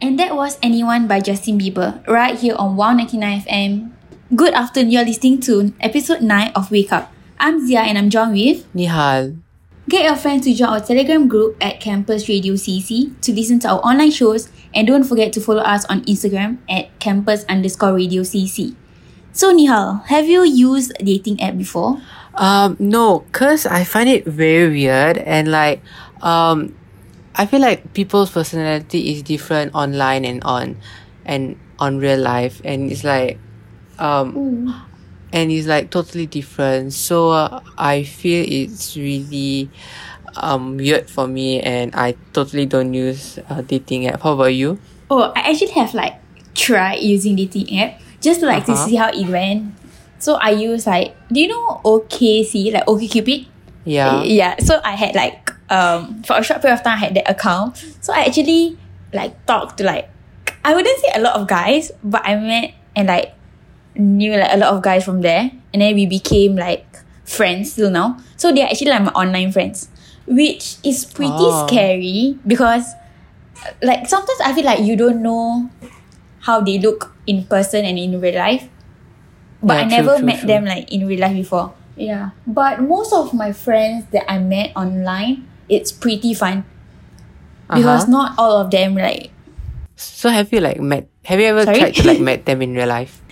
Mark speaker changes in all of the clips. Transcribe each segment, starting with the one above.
Speaker 1: And that was Anyone by Justin Bieber, right here on Wow 99 FM. Good afternoon, you're listening to episode 9 of Wake Up. I'm Zia and I'm joined with
Speaker 2: Nihal.
Speaker 1: Get your friends to join our Telegram group at Campus Radio CC to listen to our online shows and don't forget to follow us on Instagram at campus underscore radio CC. So Nihal, have you used a dating app before?
Speaker 2: Um, no, cause I find it very weird and like, um, I feel like people's personality is different online and on, and on real life, and it's like, um, and it's like totally different. So uh, I feel it's really, um, weird for me, and I totally don't use a dating app. How about you?
Speaker 1: Oh, I actually have like tried using dating app just to like to
Speaker 2: Uh-huh.
Speaker 1: see how it went. So I use like do you know OKC like OkCupid?
Speaker 2: Yeah.
Speaker 1: Yeah. So I had like um for a short period of time I had that account. So I actually like talked to like I wouldn't say a lot of guys, but I met and like knew like a lot of guys from there. And then we became like friends till now. So they're actually like my online friends. Which is pretty
Speaker 2: Oh.
Speaker 1: scary because like sometimes I feel like you don't know how they look in person and in real life. But
Speaker 2: Yeah,
Speaker 1: I
Speaker 2: true,
Speaker 1: never
Speaker 2: true,
Speaker 1: met
Speaker 2: true.
Speaker 1: them like in real life before. Yeah. But most of my friends that I met online, it's pretty fun. Because
Speaker 2: Uh-huh.
Speaker 1: not all of them like
Speaker 2: So have you like met? Have you ever
Speaker 1: Sorry?
Speaker 2: tried to like met them in real life?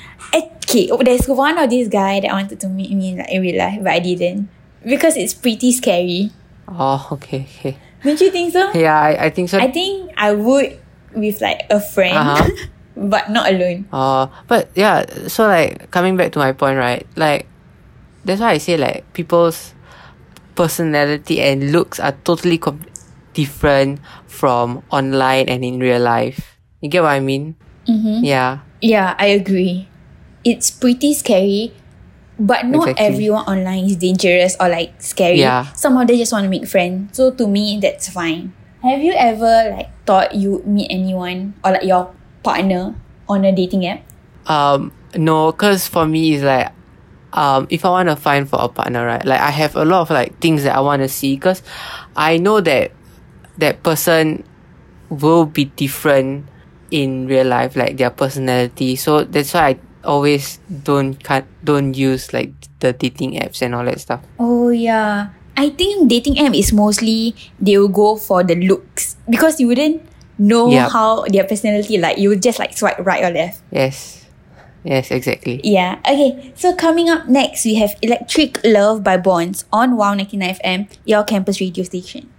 Speaker 1: okay, oh, there's one of this guy that wanted to meet me like in real life, but I didn't. Because it's pretty scary.
Speaker 2: Oh, okay, okay.
Speaker 1: Don't you think so?
Speaker 2: Yeah, I, I think so.
Speaker 1: I think I would with like a friend,
Speaker 2: Uh-huh.
Speaker 1: but not alone.
Speaker 2: Uh, but yeah, so like coming back to my point, right? Like that's why I say like people's personality and looks are totally com- different from online and in real life. You get what I mean?
Speaker 1: Mm-hmm.
Speaker 2: Yeah.
Speaker 1: Yeah, I agree. It's pretty scary, but not
Speaker 2: Exactly.
Speaker 1: everyone online is dangerous or like scary.
Speaker 2: Yeah.
Speaker 1: Some of them just want to make friends. So to me, that's fine. Have you ever like thought you meet anyone or like your partner on a dating app?
Speaker 2: Um, no, cause for me it's like, um, if I want to find for a partner, right? Like I have a lot of like things that I want to see, cause I know that that person will be different in real life, like their personality. So that's why I always don't cut, don't use like the dating apps and all that stuff.
Speaker 1: Oh yeah. I think dating app is mostly they will go for the looks because you wouldn't know
Speaker 2: Yup.
Speaker 1: how their personality like you would just like swipe right or left.
Speaker 2: Yes, yes, exactly.
Speaker 1: Yeah. Okay. So coming up next, we have Electric Love by BØRNS on Wow 99 FM, your campus radio station.